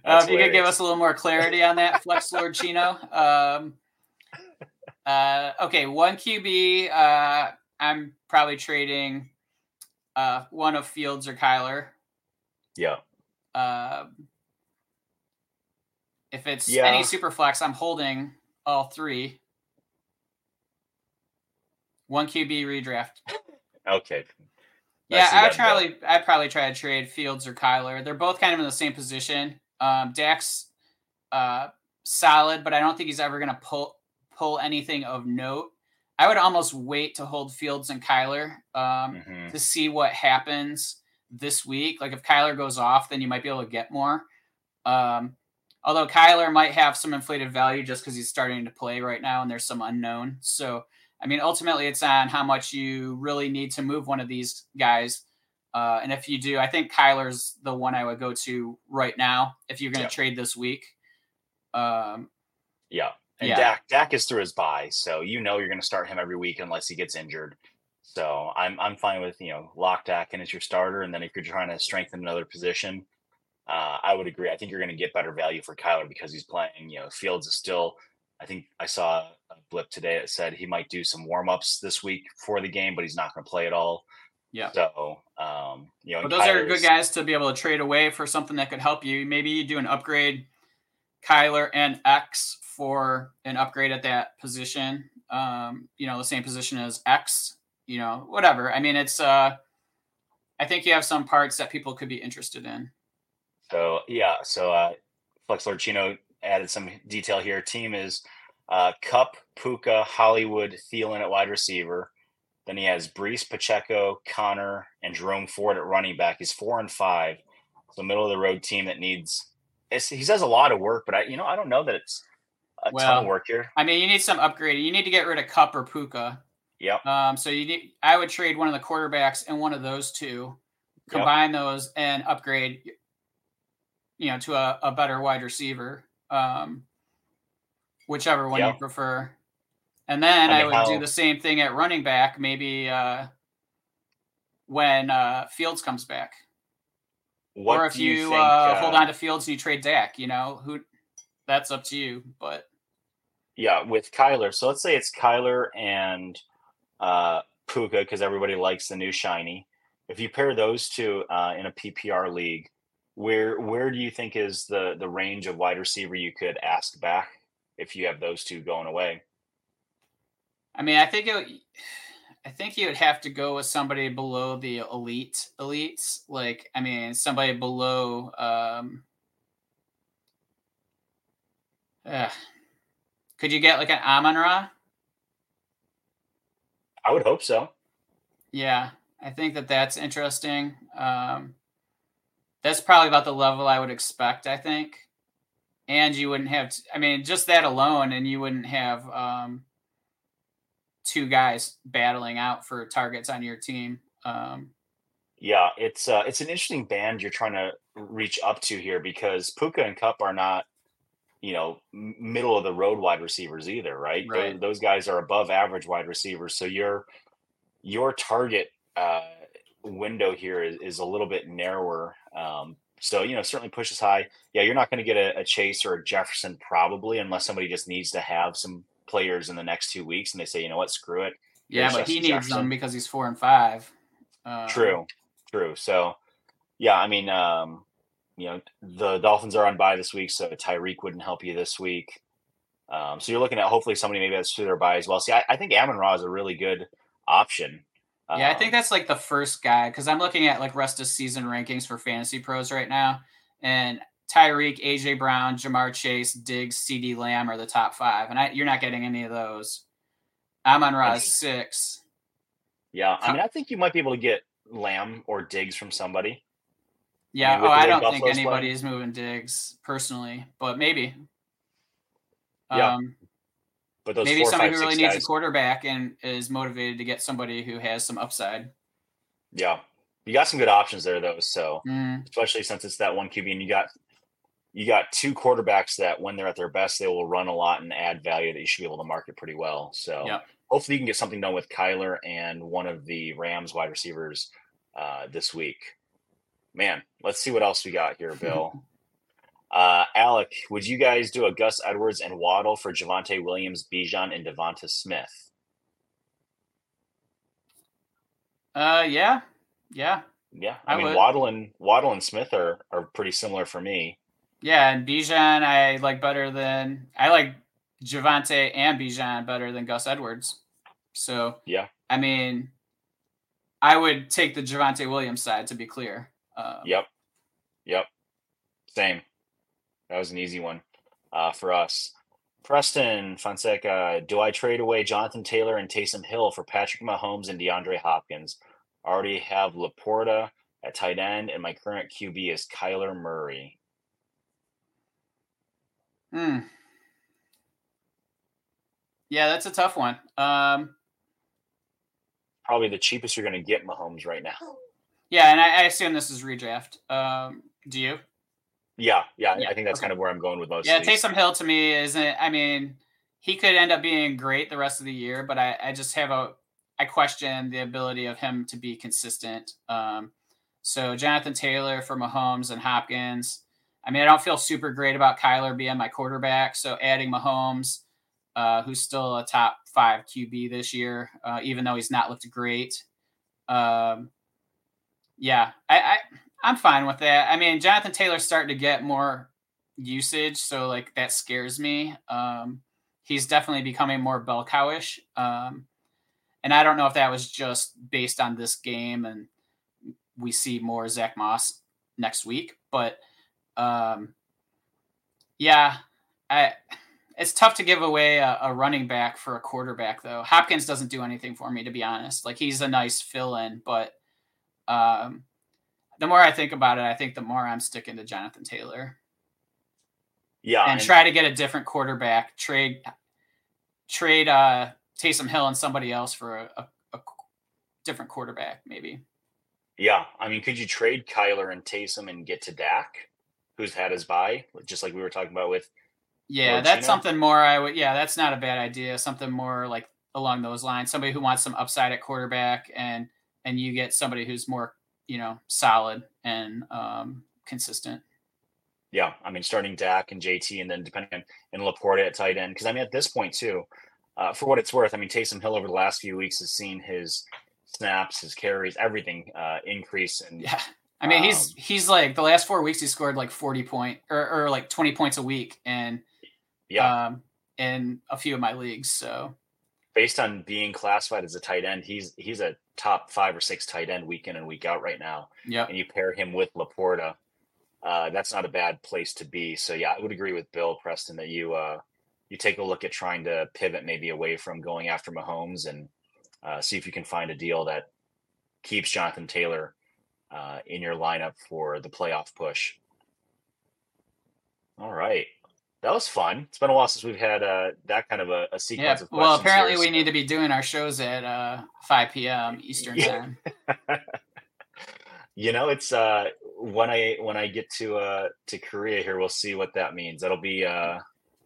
Uh, if you could give us a little more clarity on that, Flex Lord Chino. Um, uh, okay, one QB. Uh, I'm probably trading uh, one of Fields or Kyler. Yeah. Um, if it's Yeah. any super flex, I'm holding all three. One QB redraft. Okay. Yeah, I probably I probably try to trade Fields or Kyler. They're both kind of in the same position. Um, Dak's uh, solid, but I don't think he's ever going to pull pull anything of note. I would almost wait to hold Fields and Kyler um, Mhm. to see what happens this week. Like if Kyler goes off, then you might be able to get more. Um, although Kyler might have some inflated value just because he's starting to play right now and there's some unknown. So I mean, ultimately, it's on how much you really need to move one of these guys. Uh, and if you do, I think Kyler's the one I would go to right now if you're going to Yeah. trade this week. Um, Yeah. And Yeah. Dak Dak is through his bye, so you know you're going to start him every week unless he gets injured. So I'm I'm fine with you know lock Dak in as your starter, and then if you're trying to strengthen another position, uh, I would agree. I think you're going to get better value for Kyler because he's playing. You know, Fields is still. I think I saw a blip today that said he might do some warm ups this week for the game, but he's not going to play at all. Yeah. So um, you know, those are good guys to be able to trade away for something that could help you. Maybe you do an upgrade, Kyler and X for an upgrade at that position. Um, you know, the same position as X. You know, whatever. I mean, it's. uh I think you have some parts that people could be interested in. So yeah, so uh, Flex Lord Chino added some detail here. Team is uh, Kupp, Puka, Hollywood, Thielen at wide receiver. Then he has Breece, Pacheco, Connor, and Jerome Ford at running back. He's four and five. So middle of the road team that needs. He does a lot of work, but I, you know, I don't know that it's a ton of work here. I mean, you need some upgrading. You need to get rid of Kupp or Puka. Yep. Um, so you need. I would trade one of the quarterbacks and one of those two, Yep. combine those and upgrade. You know, to a, a better wide receiver, um, whichever one Yep. you prefer. And then I I, would how- do the same thing at running back, maybe uh, when uh, Fields comes back, What or if do you, you, think, uh, hold uh, on to Fields and you trade Dak. You know, who? That's up to you, but. Yeah, with Kyler. So let's say it's Kyler and uh, Puka because everybody likes the new shiny. If you pair those two uh, in a PPR league, where where do you think is the the range of wide receiver you could ask back if you have those two going away? I mean, I think it. I think you would have to go with somebody below the elite elites. Like, I mean, somebody below. Um, uh, could you get like an Amon Ra? I would hope so. Yeah, I think that that's interesting. Um, that's probably about the level I would expect. I think, and you wouldn't have. t- I mean, just that alone, and you wouldn't have um, two guys battling out for targets on your team. Um, Yeah, it's uh, it's an interesting band you're trying to reach up to here because Puka and Kupp are not, you know, middle of the road wide receivers either, right? Right. Those, guys are above average wide receivers. So your your target uh, window here is, is a little bit narrower. Um, so you know, certainly pushes high. Yeah, you're not going to get a, a Chase or a Jefferson probably unless somebody just needs to have some players in the next two weeks and they say, you know what, screw it. yeah, but he needs Jefferson. them because he's four and five. Um, True, true. So, yeah, I mean, um, you know, the Dolphins are on bye this week, so Tyreek wouldn't help you this week. Um, so you're looking at hopefully somebody maybe that's through their bye as well. See, I, I think Amon Ra is a really good option. Yeah, I think Um, that's like the first guy because I'm looking at like rest of season rankings for fantasy pros right now, and Tyreek, AJ Brown, Ja'Marr Chase, Diggs, CeeDee Lamb are the top five, and I, you're not getting any of those. Amon Ra is six. yeah. I mean, I think you might be able to get Lamb or Diggs from somebody. Yeah, mean, oh, I don't think anybody playing. is moving Diggs personally, but maybe. Yeah, Um, But those maybe four, somebody five, who really needs guys, a quarterback and is motivated to get somebody who has some upside. yeah, you got some good options there though. So Mm, especially since it's that one QB and you got you got two quarterbacks that when they're at their best, they will run a lot and add value that you should be able to market pretty well. So Yep. hopefully you can get something done with Kyler and one of the Rams wide receivers uh, this week. Man, let's see what else we got here, Bill. uh, Alec, would you guys do a Gus Edwards and Waddle for Javonte Williams, Bijan, and Devonta Smith? uh, yeah, yeah, Yeah, I, I mean would. Waddle and Waddle and Smith are are pretty similar for me. yeah. And Bijan, I like better than I like Javonte and Bijan better than Gus Edwards. So Yeah. I mean, I would take the Javonte Williams side to be clear. Um, Yep. Yep. Same. That was an easy one uh, for us. Preston Fonseca, do I trade away Jonathan Taylor and Taysom Hill for Patrick Mahomes and DeAndre Hopkins? I already have Laporta at tight end, and my current QB is Kyler Murray. Hmm. Yeah, that's a tough one. Um, Probably the cheapest you're going to get Mahomes right now. yeah, and I, I assume this is redraft. Um, do you? Yeah, yeah, Yeah, I think that's okay. kind of where I'm going with most Yeah. Taysom Hill to me isn't. I mean, he could end up being great the rest of the year, but I, I just have a. I question the ability of him to be consistent. Um, so Jonathan Taylor for Mahomes and Hopkins. I mean, I don't feel super great about Kyler being my quarterback. So adding Mahomes, uh, who's still a top five QB this year, uh, even though he's not looked great. Um, yeah, I, I I'm fine with that. I mean, Jonathan Taylor's starting to get more usage, so like that scares me. Um, he's definitely becoming more bell cowish, um, and I don't know if that was just based on this game, and we see more Zack Moss next week, but um, yeah, I. It's tough to give away a, a running back for a quarterback, though. Hopkins doesn't do anything for me, to be honest. Like he's a nice fill-in, but um, the more I think about it, I think the more I'm sticking to Jonathan Taylor yeah, and and- try to get a different quarterback. Trade trade uh, Taysom Hill and somebody else for a, a, a different quarterback, maybe. Yeah, I mean, could you trade Kyler and Taysom and get to Dak, who's had his bye, just like we were talking about with? Yeah, that's something more. I would. Yeah, that's not a bad idea. Something more like along those lines. Somebody who wants some upside at quarterback, and and you get somebody who's more you know solid and um, consistent. Yeah, I mean, starting Dak and JT, and then depending on and Laporta at tight end, because I mean, at this point too, uh, for what it's worth, I mean, Taysom Hill over the last few weeks has seen his snaps, his carries, everything uh, increase, and Yeah. I mean, he's Um, he's like the last four weeks he scored like forty point or, or like twenty points a week, and yeah, um, in a few of my leagues. So based on being classified as a tight end, he's he's a top five or six tight end week in and week out right now. yep. and you pair him with Laporta, uh, that's not a bad place to be. So yeah, I would agree with Bill Preston that you uh, you take a look at trying to pivot maybe away from going after Mahomes and uh, see if you can find a deal that keeps Jonathan Taylor uh, in your lineup for the playoff push. All right. That was fun. It's been a while since we've had uh, that kind of a, a Yeah. sequence of questions. Well, apparently here, we need to be doing our shows at uh, five p.m. Eastern Yeah. time. you know it's uh when i when i get to uh to korea here we'll see what that means that'll be uh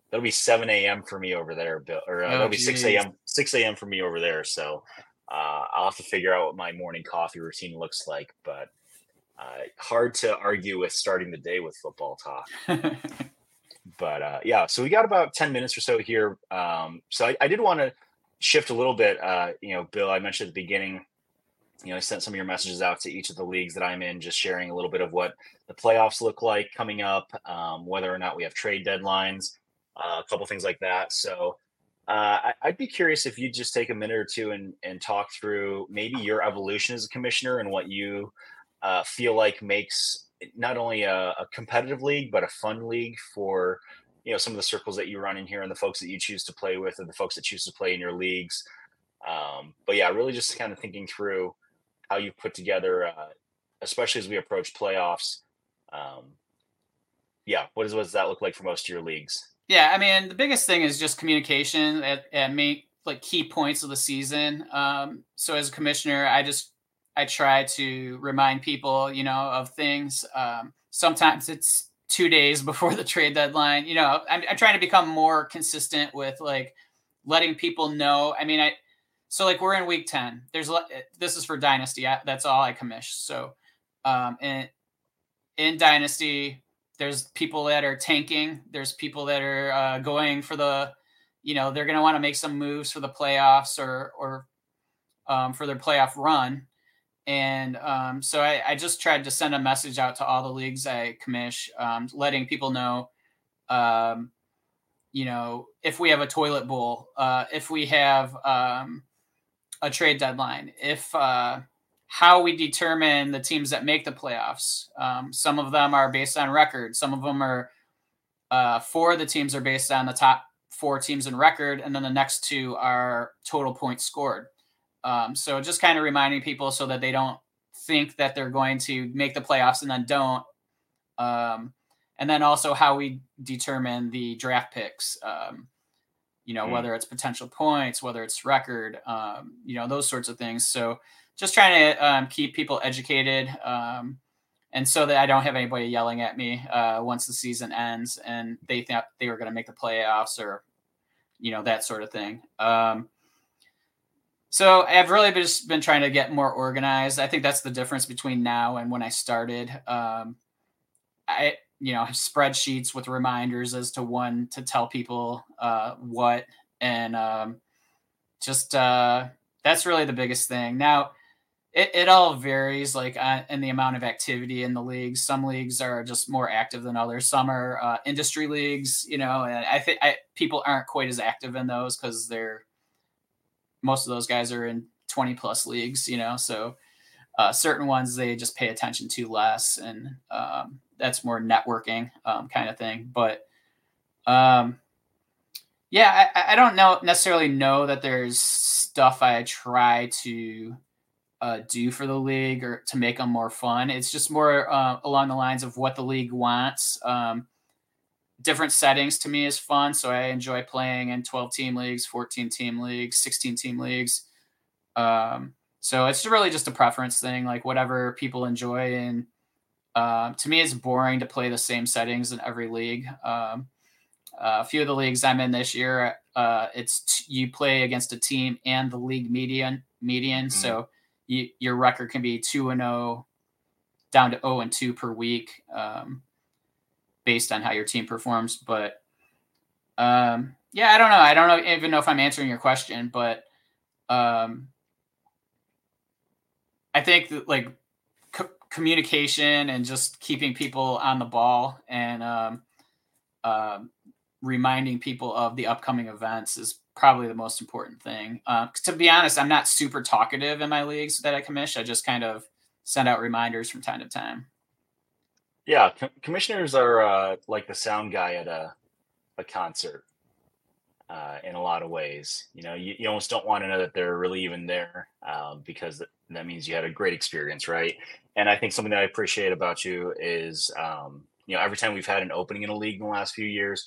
that'll be 7 a.m for me over there bill or uh, Oh, that'll be 6 a.m 6 a.m for me over there so uh i'll have to figure out what my morning coffee routine looks like but uh hard to argue with starting the day with football talk but uh, yeah, so we got about 10 minutes or so here. Um, so I, I did want to shift a little bit. Uh, you know, Bill, I mentioned at the beginning, you know, I sent some of your messages out to each of the leagues that I'm in, just sharing a little bit of what the playoffs look like coming up, um, whether or not we have trade deadlines, uh, a couple things like that. So uh, I, I'd be curious if you'd just take a minute or two and, and talk through maybe your evolution as a commissioner and what you uh, feel like makes not only a, a competitive league but a fun league for you know some of the circles that you run in here and the folks that you choose to play with and the folks that choose to play in your leagues um, but yeah really just kind of thinking through how you put together uh, especially as we approach playoffs um, yeah what, is, what does that look like for most of your leagues Yeah, I mean, the biggest thing is just communication at, at main like key points of the season. Um, so as a commissioner, I just I try to remind people, you know, of things. Um, sometimes it's two days before the trade deadline. You know, I'm, I'm trying to become more consistent with like letting people know. I mean, I so like we're in week ten. There's this is for dynasty. I, that's all I commish. So, um, and in dynasty, there's people that are tanking. There's people that are uh, going for the, you know, they're going to want to make some moves for the playoffs or or um, for their playoff run. And um, so I, I, just tried to send a message out to all the leagues I commish, um, letting people know, um, you know, if we have a toilet bowl, uh, if we have um, a trade deadline, if uh, how we determine the teams that make the playoffs. Um, some of them are based on record. Some of them are uh, four of the teams are based on the top four teams in record, and then the next two are total points scored. Um, so just kind of reminding people so that they don't think that they're going to make the playoffs and then don't. Um, and then also how we determine the draft picks. Um, you know, mm. whether it's potential points, whether it's record, um, you know, those sorts of things. So just trying to um, keep people educated. Um, and so that I don't have anybody yelling at me uh, once the season ends and they thought they were going to make the playoffs or, you know, that sort of thing. Um, so I've really just been trying to get more organized. I think that's the difference between now and when I started. Um, I, you know, spreadsheets with reminders as to when to tell people uh, what, and um, just uh, that's really the biggest thing. Now, it, it all varies like uh, in the amount of activity in the leagues. Some leagues are just more active than others. Some are uh, industry leagues, you know, and I think people aren't quite as active in those because they're most of those guys are in 20 plus leagues, you know, so uh, certain ones they just pay attention to less, and um, that's more networking um, kind of thing. But um, yeah, I, I, don't know necessarily know that there's stuff I try to uh, do for the league or to make them more fun. It's just more uh, along the lines of what the league wants. Um, different settings to me is fun. So I enjoy playing in 12 team leagues, 14 team leagues, 16 team leagues. Um, so it's really just a preference thing, like whatever people enjoy. And uh, to me, it's boring to play the same settings in every league. Um, uh, a few of the leagues I'm in this year, uh, it's t- you play against a team and the league median median. Mm-hmm. So you, your record can be two and zero oh down to zero and two per week. Um, based on how your team performs. But um, yeah, I don't know. I don't know even know if I'm answering your question, but um, I think that, like co- communication and just keeping people on the ball and um, uh, reminding people of the upcoming events is probably the most important thing. Uh, to be honest, I'm not super talkative in my leagues that I commission. I just kind of send out reminders from time to time. Yeah, co- commissioners are uh, like the sound guy at a a concert uh, in a lot of ways. You know, you, you almost don't want to know that they're really even there um, because that, that means you had a great experience, right? And I think something that I appreciate about you is, um, you know, every time we've had an opening in a league in the last few years,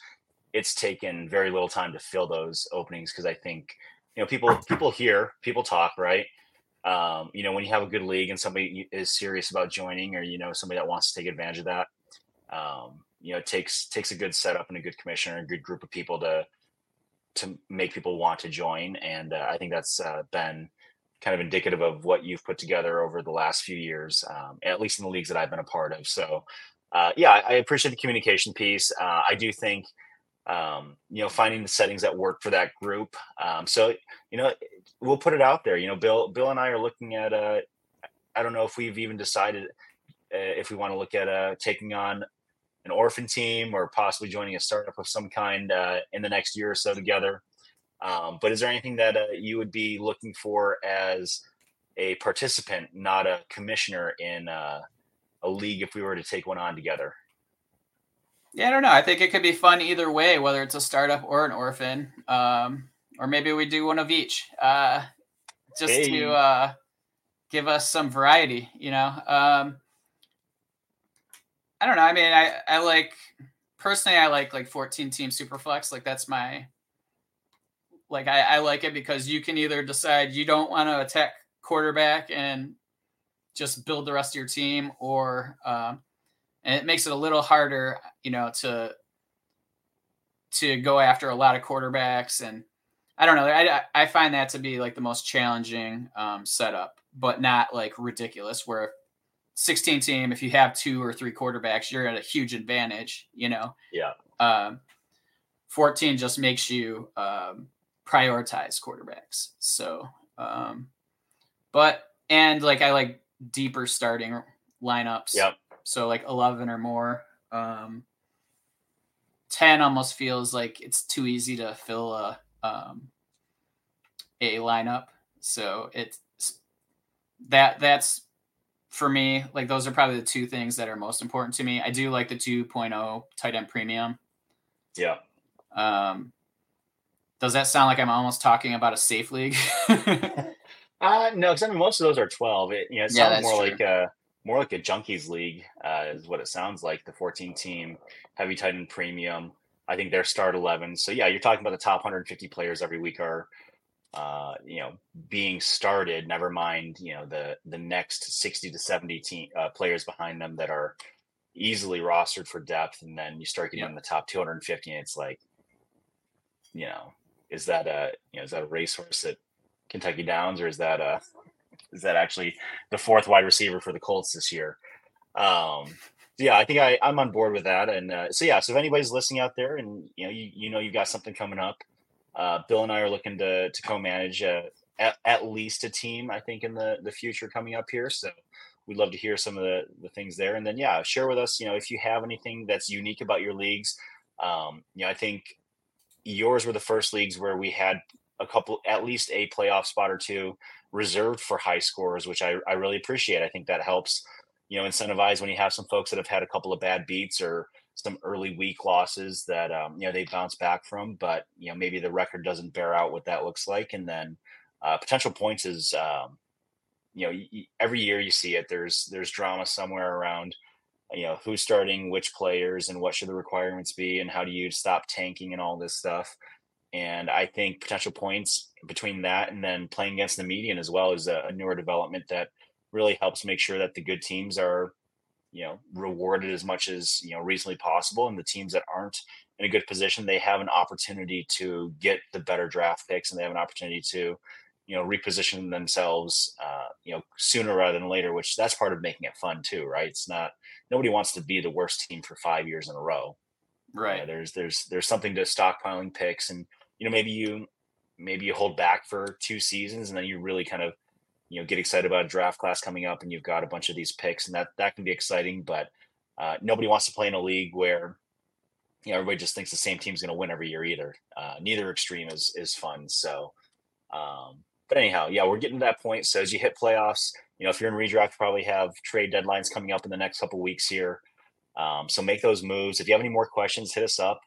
it's taken very little time to fill those openings because I think, you know, people people hear, people talk, right? Um, you know, when you have a good league and somebody is serious about joining, or you know, somebody that wants to take advantage of that, um, you know, it takes takes a good setup and a good commissioner, a good group of people to to make people want to join. And uh, I think that's uh, been kind of indicative of what you've put together over the last few years, um, at least in the leagues that I've been a part of. So, uh, yeah, I, I, appreciate the communication piece. Uh, I do think um, you know, finding the settings that work for that group. Um, so, you know, we'll put it out there. You know, Bill, Bill and I are looking at. Uh, I don't know if we've even decided uh, if we want to look at uh, taking on an orphan team or possibly joining a startup of some kind uh, in the next year or so together. Um, but is there anything that uh, you would be looking for as a participant, not a commissioner in uh, a league, if we were to take one on together? Yeah, I don't know. I think it could be fun either way, whether it's a startup or an orphan, um, or maybe we do one of each, uh, just hey. to uh, give us some variety. You know, um, I don't know. I mean, I I like personally, I like like 14 team superflex. Like that's my like I, I like it because you can either decide you don't want to attack quarterback and just build the rest of your team, or um, and it makes it a little harder, you know, to to go after a lot of quarterbacks and I don't know. I, I find that to be like the most challenging um, setup, but not like ridiculous. Where 16 team, if you have two or three quarterbacks, you're at a huge advantage. You know. Yeah. Um, 14 just makes you um, prioritize quarterbacks. So, um, but and like I like deeper starting lineups. Yep. So like 11 or more. Um, 10 almost feels like it's too easy to fill a um, a lineup. So it's that that's for me. Like those are probably the two things that are most important to me. I do like the 2.0 tight end premium. Yeah. Um, does that sound like I'm almost talking about a safe league? uh, no, because I mean most of those are 12. It you know it sounds yeah, more true. like a more like a junkies league uh, is what it sounds like. The 14 team heavy tight end premium. I think they're start 11. So yeah, you're talking about the top 150 players every week are, uh, you know, being started. Never mind, you know, the the next 60 to 70 team uh, players behind them that are easily rostered for depth, and then you start getting in the top 250, and it's like, you know, is that a you know is that a racehorse at Kentucky Downs, or is that a is that actually the fourth wide receiver for the Colts this year? Um, yeah, I think I, I'm on board with that. And uh, so yeah, so if anybody's listening out there, and you know you you know you've got something coming up, uh, Bill and I are looking to to co-manage uh, at, at least a team. I think in the the future coming up here. So we'd love to hear some of the the things there. And then yeah, share with us. You know if you have anything that's unique about your leagues. Um, you know I think yours were the first leagues where we had a couple at least a playoff spot or two reserved for high scores, which I, I really appreciate. I think that helps you know incentivize when you have some folks that have had a couple of bad beats or some early week losses that um, you know they bounce back from but you know maybe the record doesn't bear out what that looks like. And then uh, potential points is um, you know y- every year you see it there's there's drama somewhere around you know who's starting which players and what should the requirements be and how do you stop tanking and all this stuff. And i think potential points between that and then playing against the median as well is a, a newer development that really helps make sure that the good teams are you know rewarded as much as you know reasonably possible and the teams that aren't in a good position they have an opportunity to get the better draft picks and they have an opportunity to you know reposition themselves uh, you know sooner rather than later which that's part of making it fun too right? It's not nobody wants to be the worst team for five years in a row. Right. yeah, there's there's there's something to stockpiling picks and you know maybe you maybe you hold back for two seasons and then you really kind of you know get excited about a draft class coming up and you've got a bunch of these picks and that that can be exciting but uh, nobody wants to play in a league where you know everybody just thinks the same team's going to win every year either. Uh, neither extreme is is fun so um, but anyhow yeah we're getting to that point. So as you hit playoffs you know if you're in redraft you probably have trade deadlines coming up in the next couple weeks here. Um, so make those moves. If you have any more questions hit us up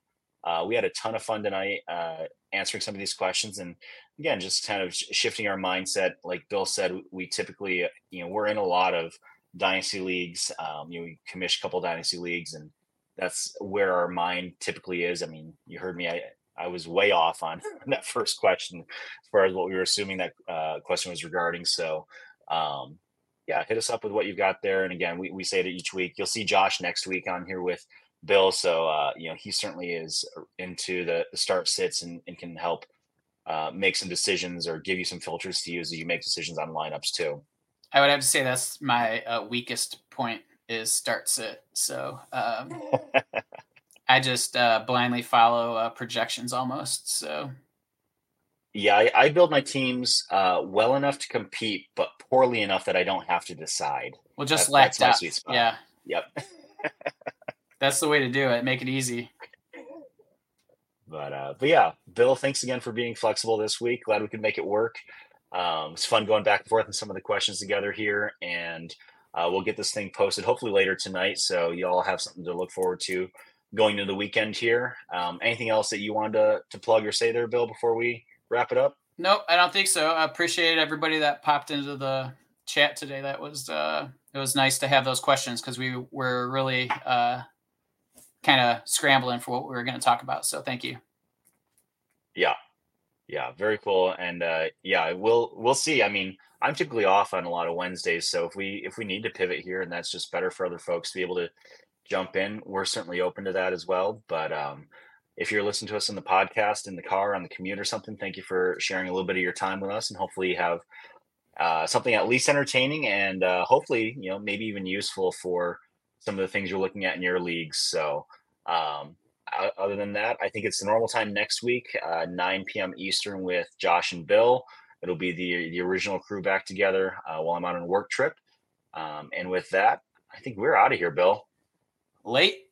uh, we had a ton of fun tonight uh, answering some of these questions and again just kind of shifting our mindset. Like bill said we typically uh, you know we're in a lot of dynasty leagues um, you know we commission a couple dynasty leagues and that's where our mind typically is. I mean you heard me i i was way off on that first question as far as what we were assuming that uh, question was regarding. So um, yeah hit us up with what you've got there. And again we, we say it each week. You'll see josh next week on here with bill so uh, you know he certainly is into the, the start sits and, and can help uh, make some decisions or give you some filters to use as you make decisions on lineups too. I would have to say that's my uh, weakest point is start sit. So um, I just uh, blindly follow uh, projections almost. So yeah, I, I build my teams uh, well enough to compete, but poorly enough that I don't have to decide. Well, just that, let up. Yeah. Yep. that's the way to do it. Make it easy. But uh, but yeah, Bill, thanks again for being flexible this week. Glad we could make it work. Um, it's fun going back and forth and some of the questions together here, and uh, we'll get this thing posted hopefully later tonight, so you all have something to look forward to going into the weekend here. Um, anything else that you wanted to, to plug or say there, Bill, before we wrap it up? Nope, I don't think so. I appreciate everybody that popped into the chat today. That was uh, it was nice to have those questions because we were really uh, kind of scrambling for what we were going to talk about. So thank you. Yeah. Yeah, very cool. And uh, yeah, we'll we'll see. I mean, I'm typically off on a lot of Wednesdays, so if we if we need to pivot here, and that's just better for other folks to be able to jump in, we're certainly open to that as well. But um, if you're listening to us in the podcast, in the car, on the commute, or something, thank you for sharing a little bit of your time with us, and hopefully you have uh, something at least entertaining and uh, hopefully you know maybe even useful for some of the things you're looking at in your leagues. So. Um, other than that, I think it's the normal time next week, uh, 9 p.m. Eastern with Josh and Bill. It'll be the the original crew back together uh, while I'm out on a work trip. Um, and with that, I think we're out of here, Bill. Late.